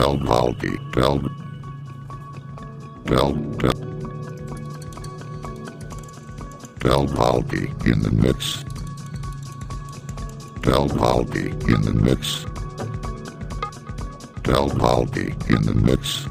Baldy, Bell, Bell, Bell, Bell Baldy in the mix. Bell Baldy in the mix. Bell Baldy in the mix.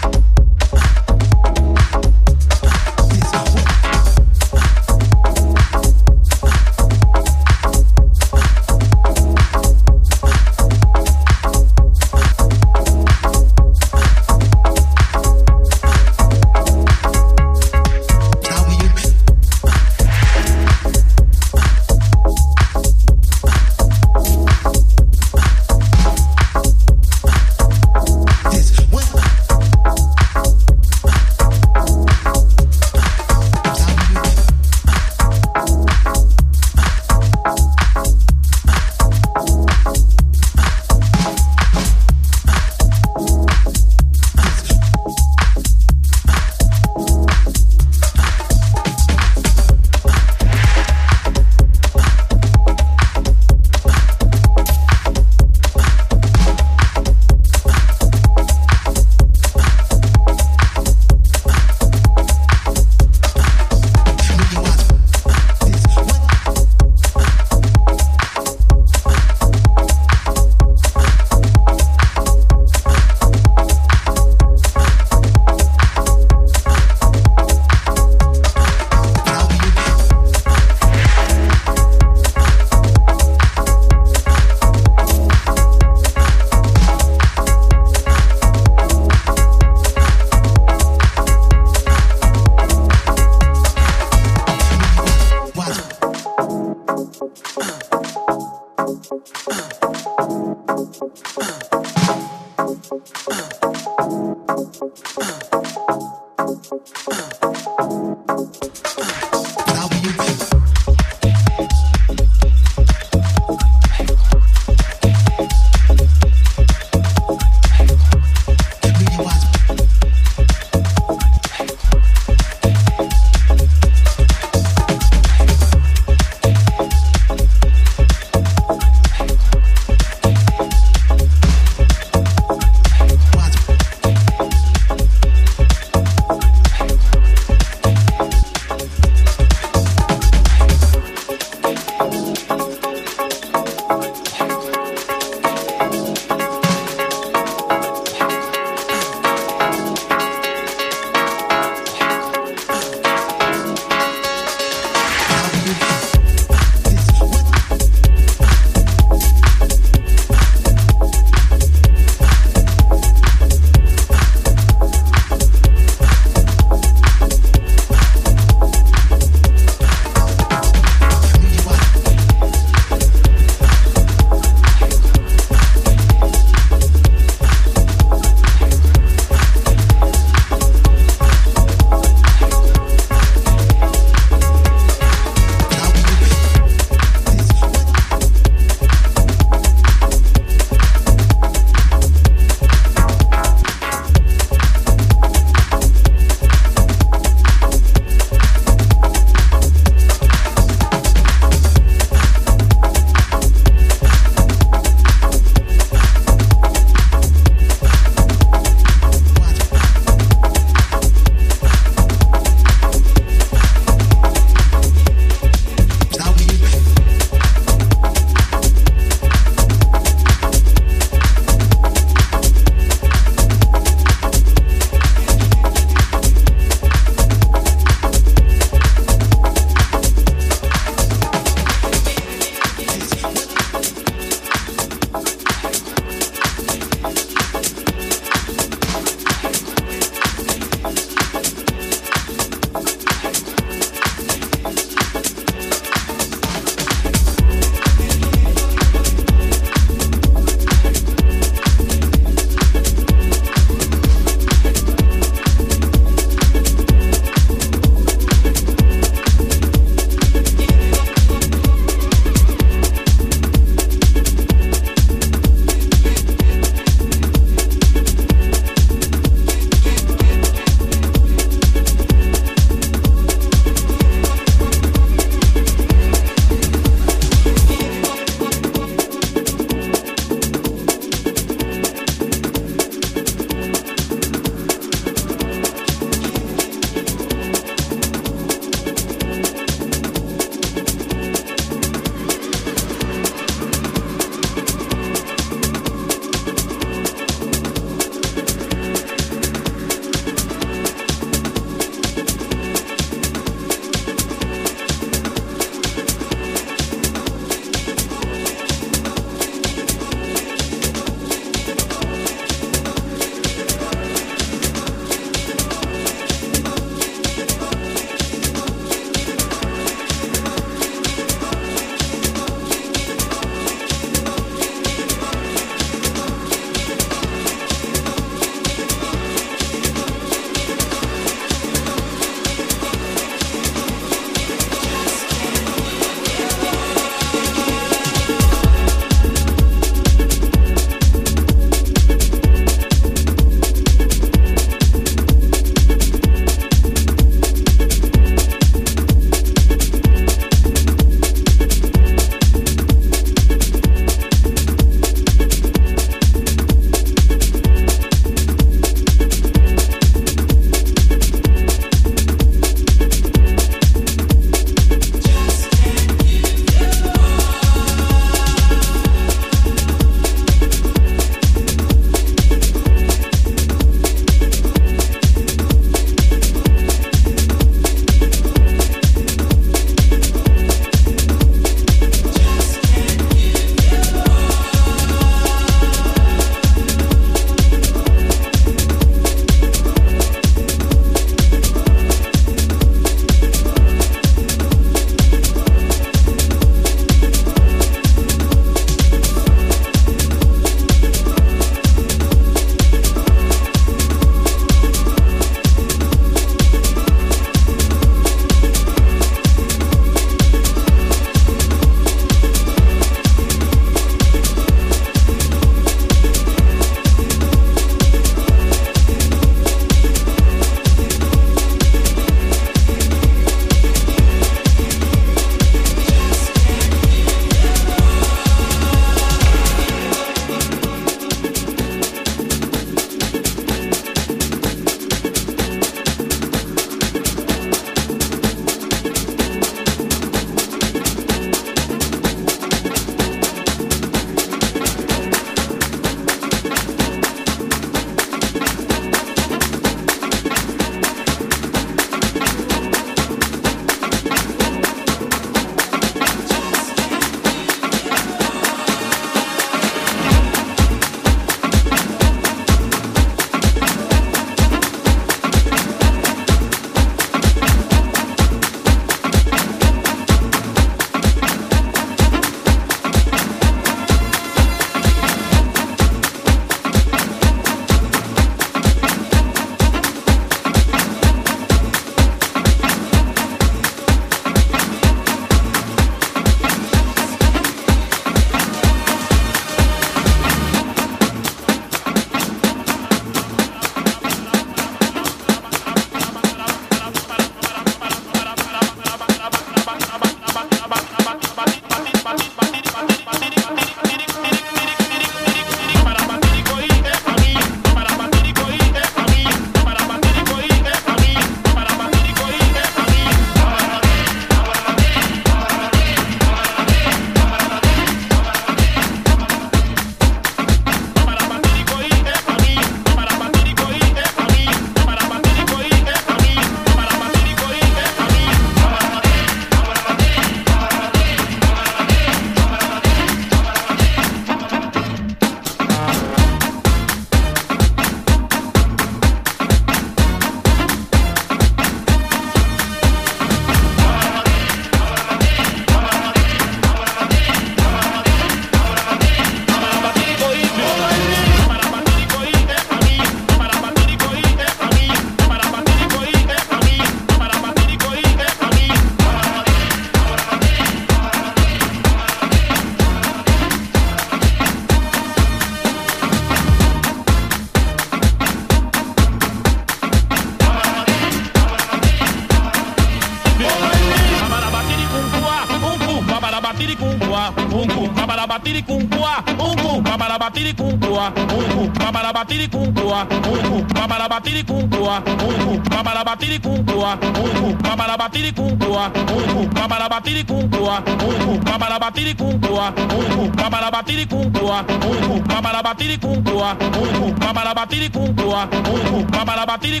Para batir y cuncua, un cu, para batir y cuncua, un cu, para batir y cuncua, un cu, para batir y cuncua, un cu, para batir y cuncua, un cu, para batir y cuncua, un cu, para batir y cuncua, un cu, para batir y cuncua, un cu, para batir y cuncua, un cu, para batir y cuncua, un cu, para batir y cuncua, un cu, para batir y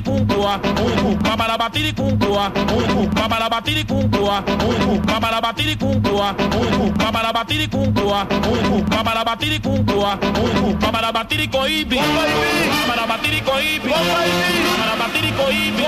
cuncua, un cu, para batir y cuncua, un cu, para batir y cuncua, un cu, para batir y cuncua, un cu, para batir y cuncua, un cu, para batir y cu, para batir y coibi, para batir y coibi, para batir y coibi.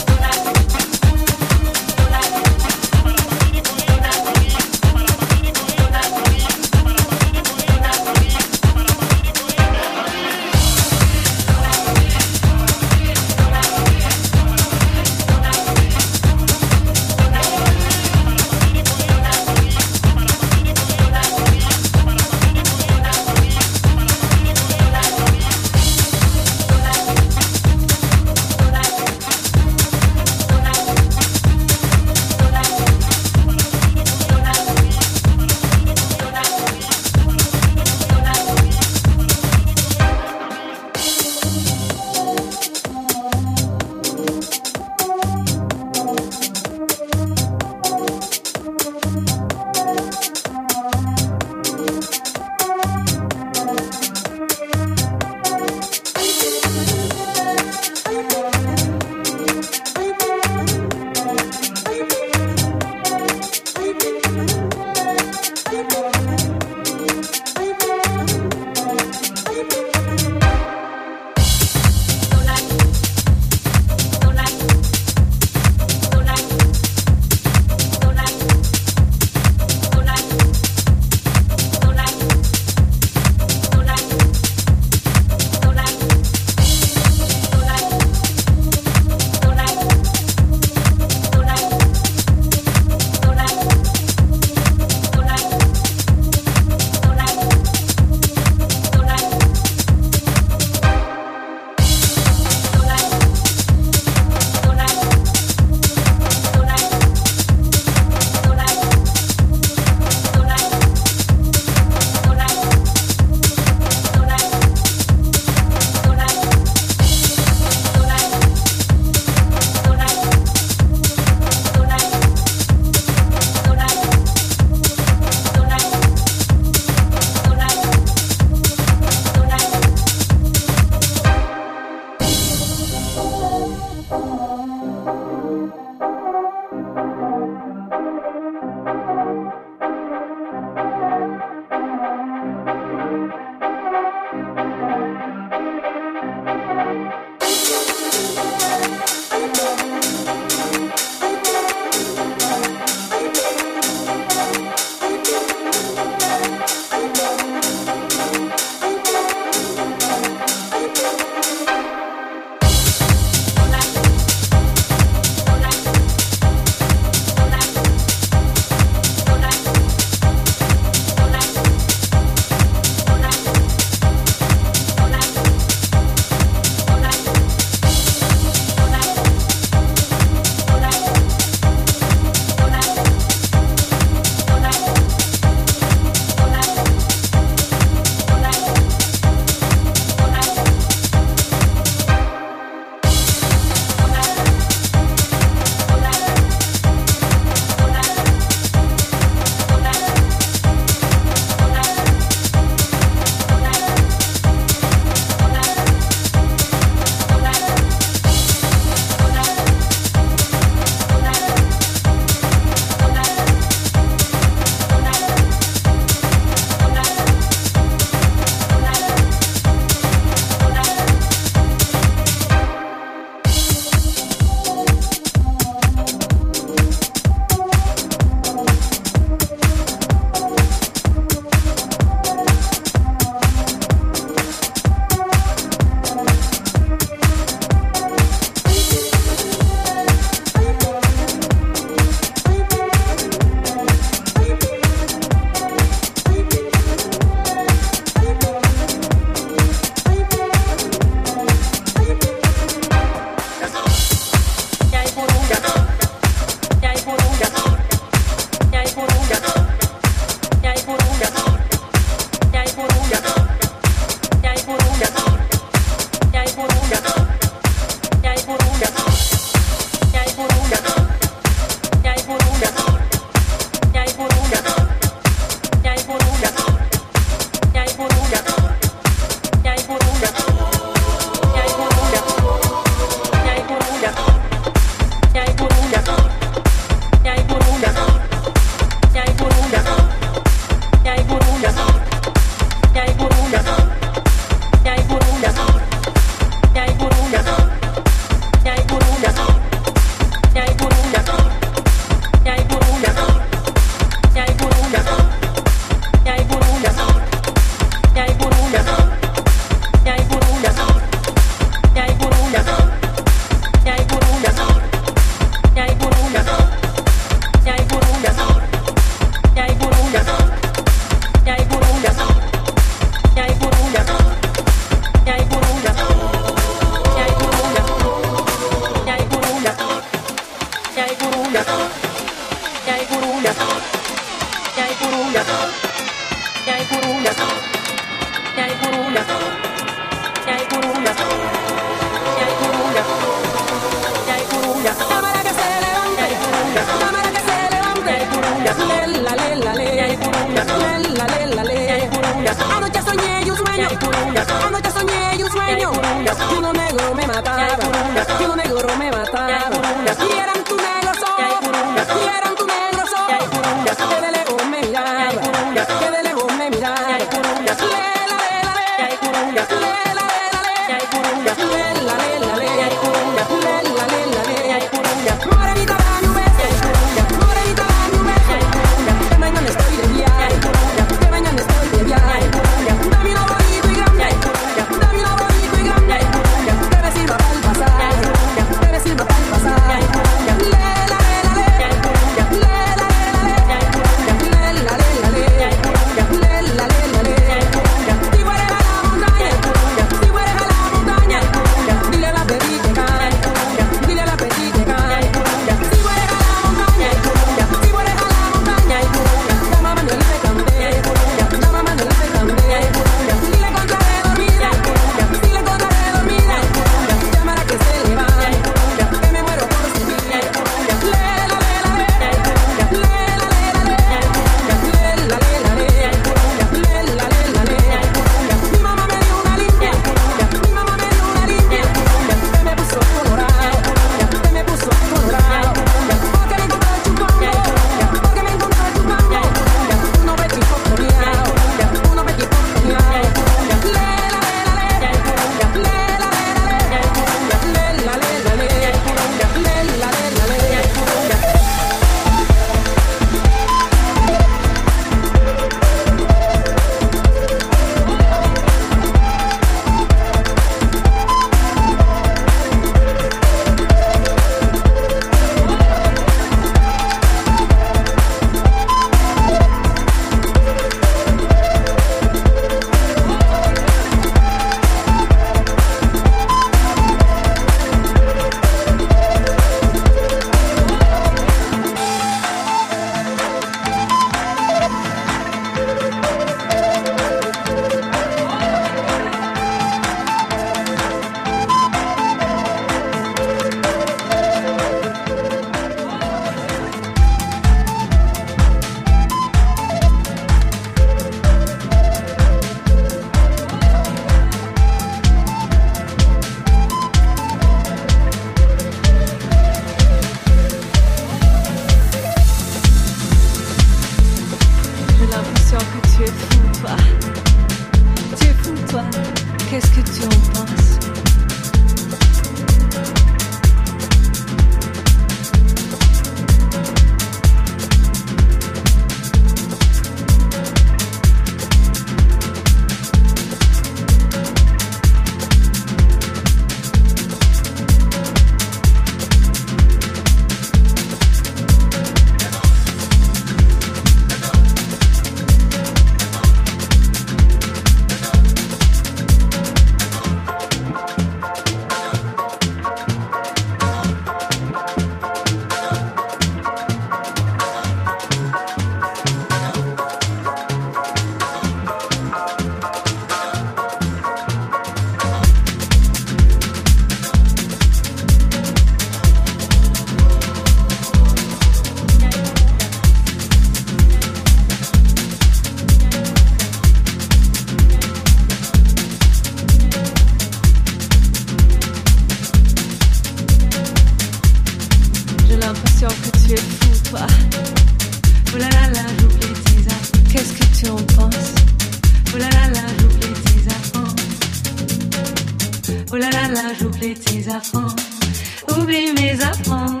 mes affronts,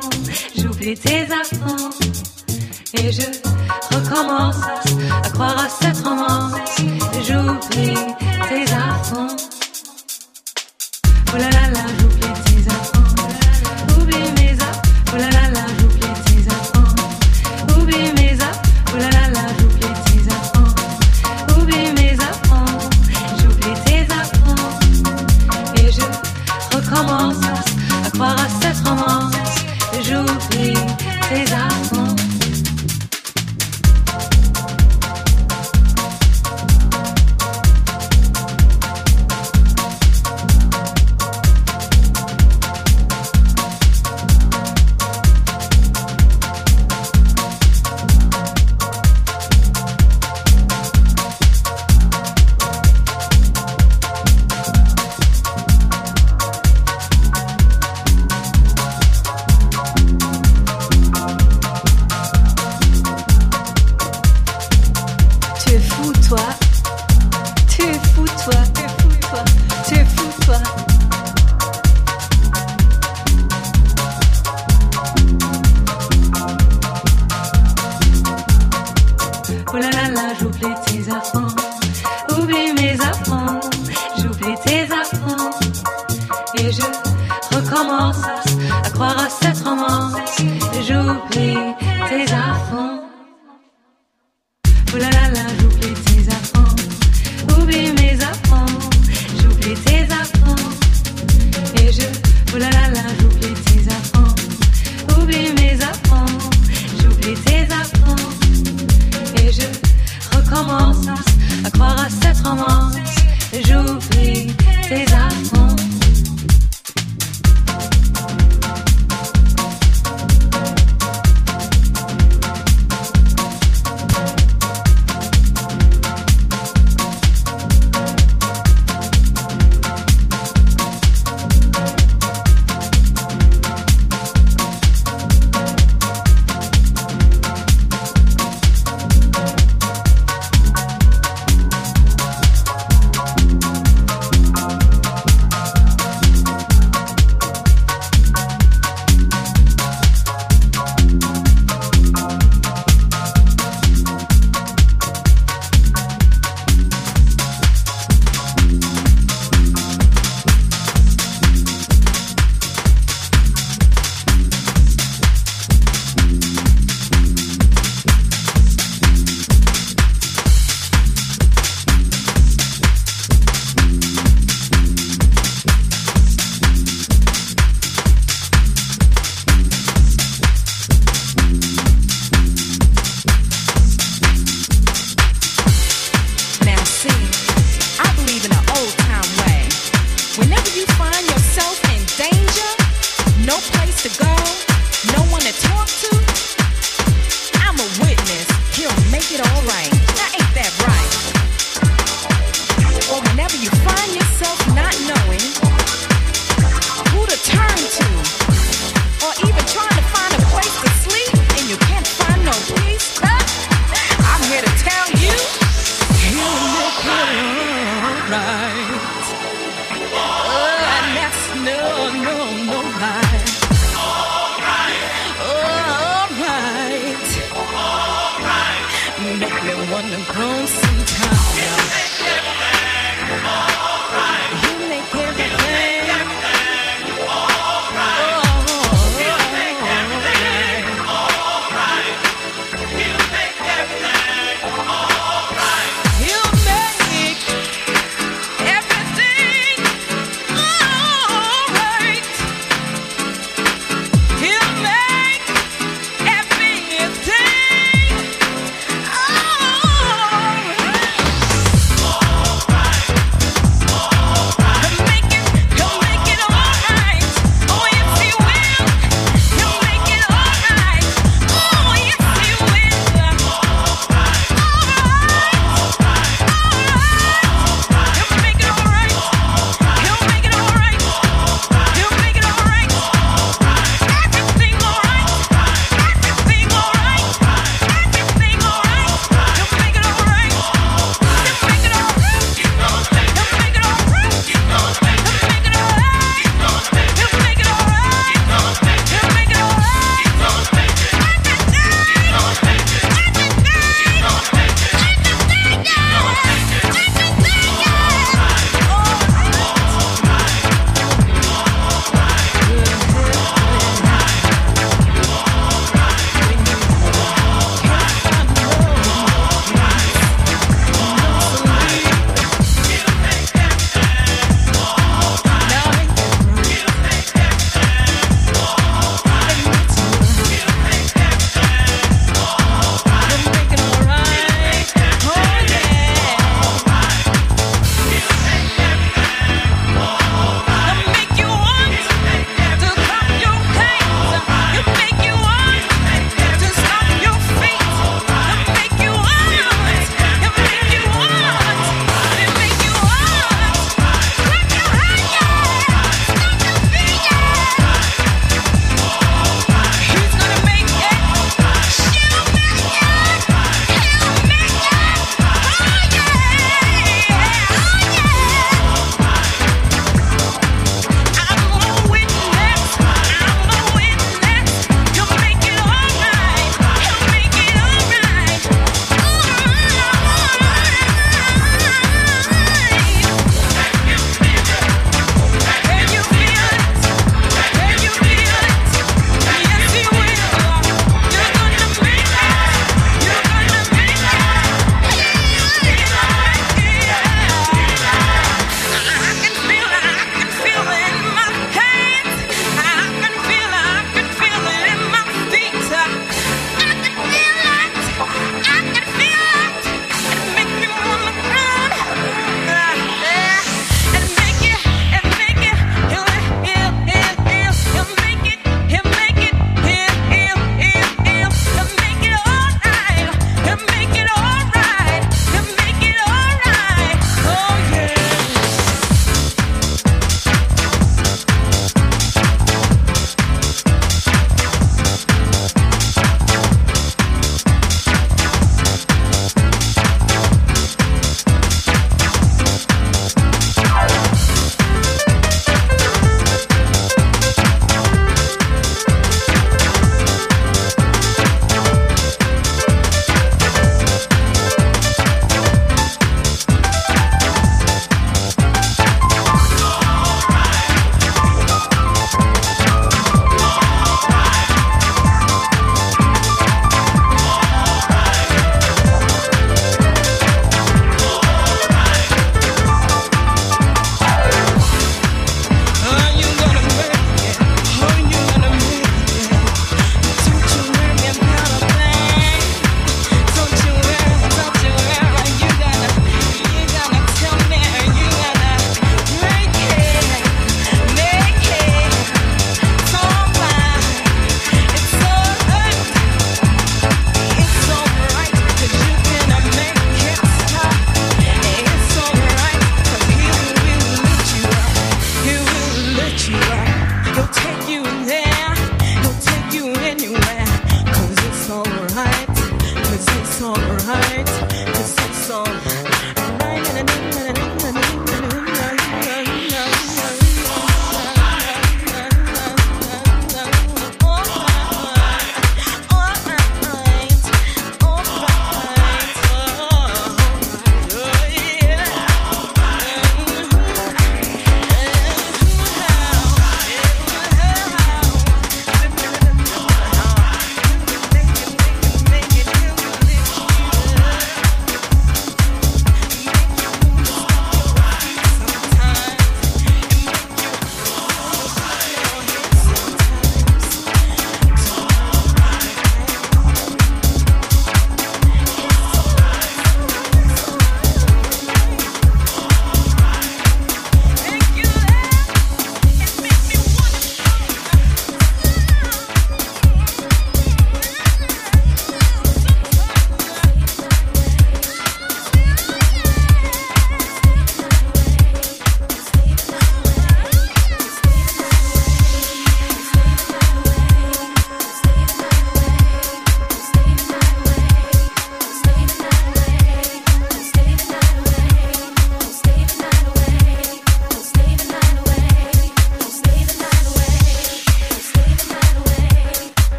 j'oublie tes affronts. Et je recommence à croire à cette romance, j'oublie tes affronts.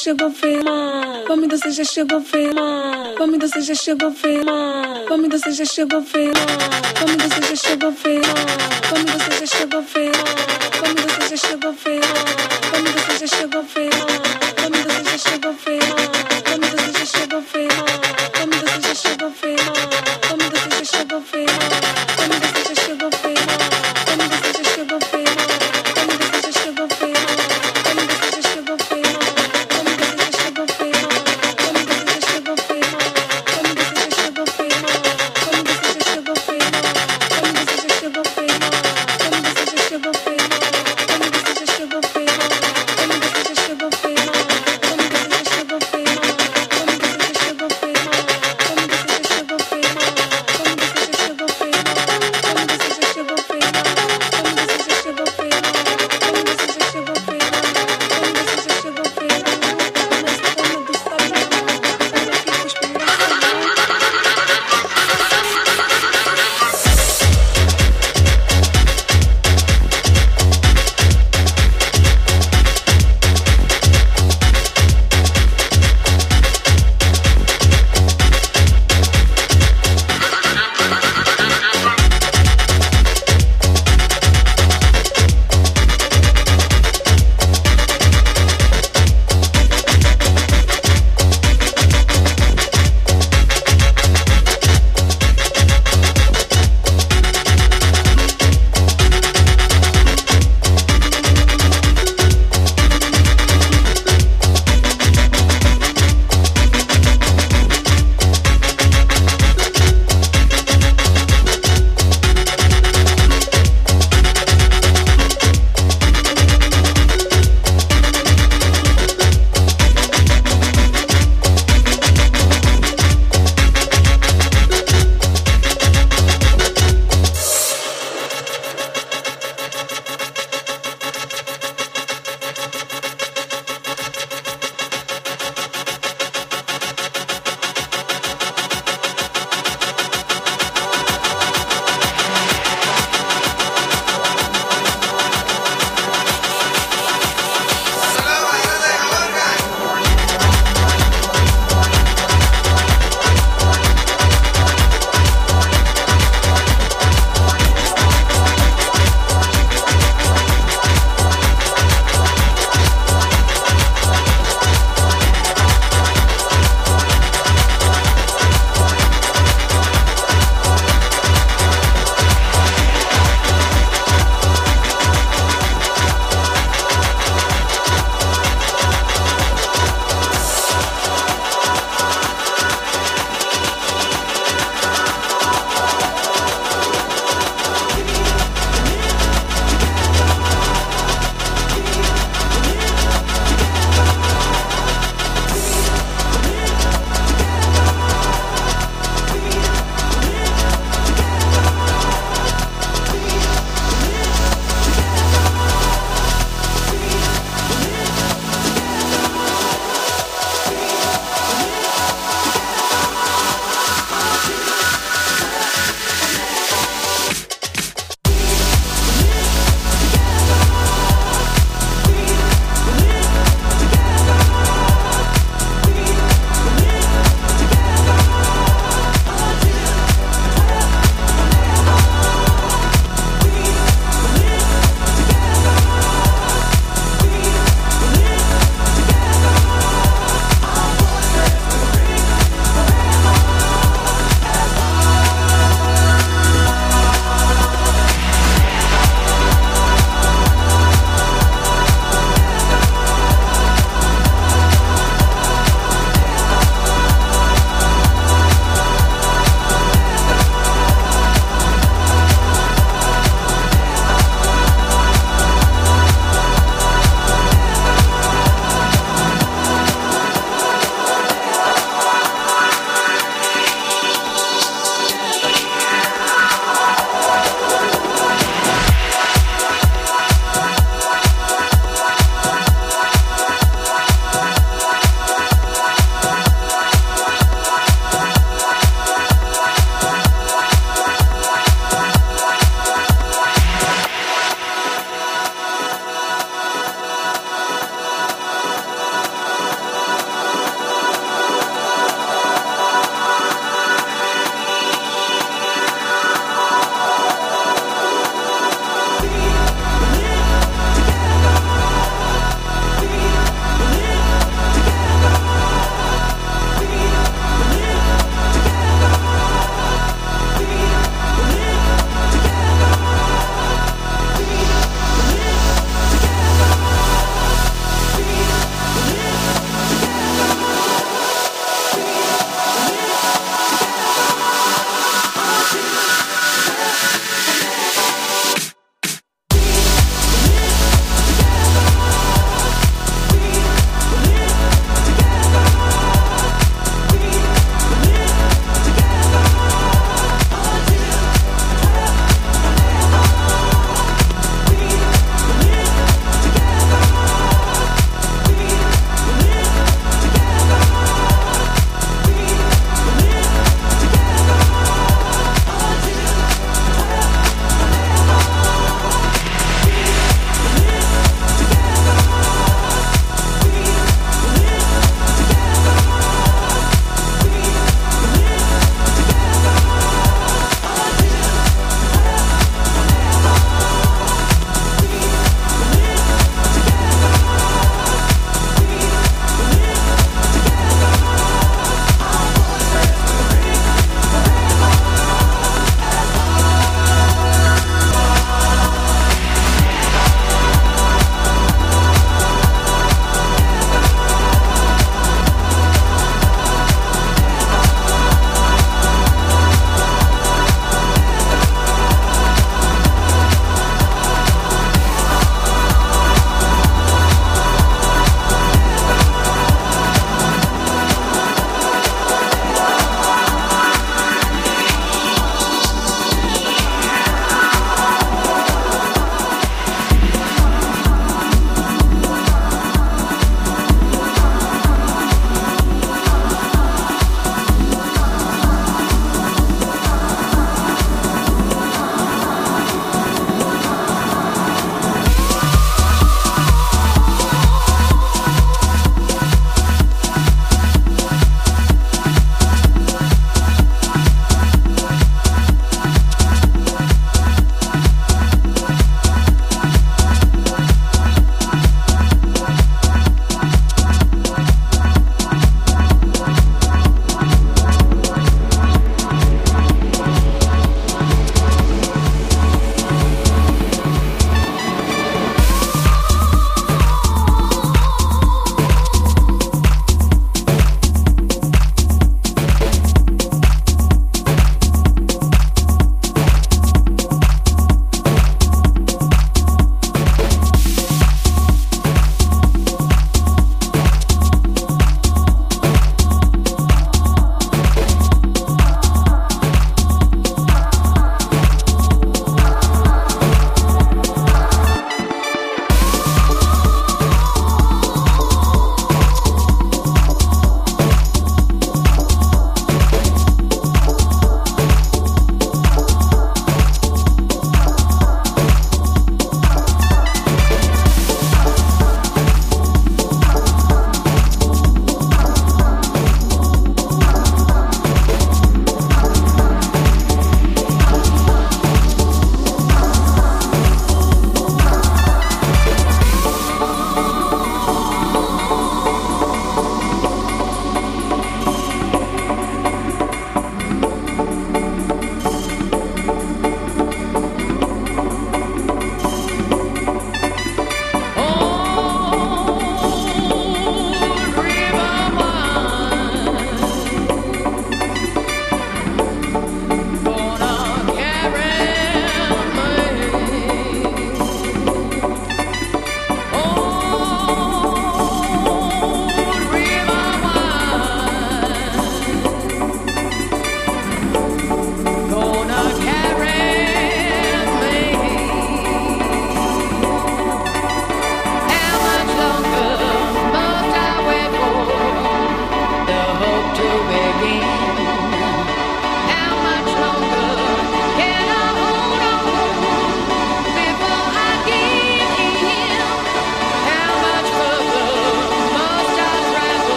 chegou firma. Comida você já chegou firma. Comida você já chegou firma. Comida você já chegou firma. Comida você já chegou firma.